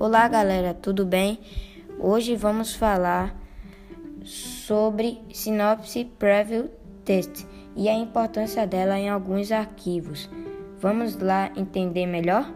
Olá, galera, tudo bem? Hoje vamos falar sobre sinopse Preview Test e a importância dela em alguns arquivos. Vamos lá entender melhor?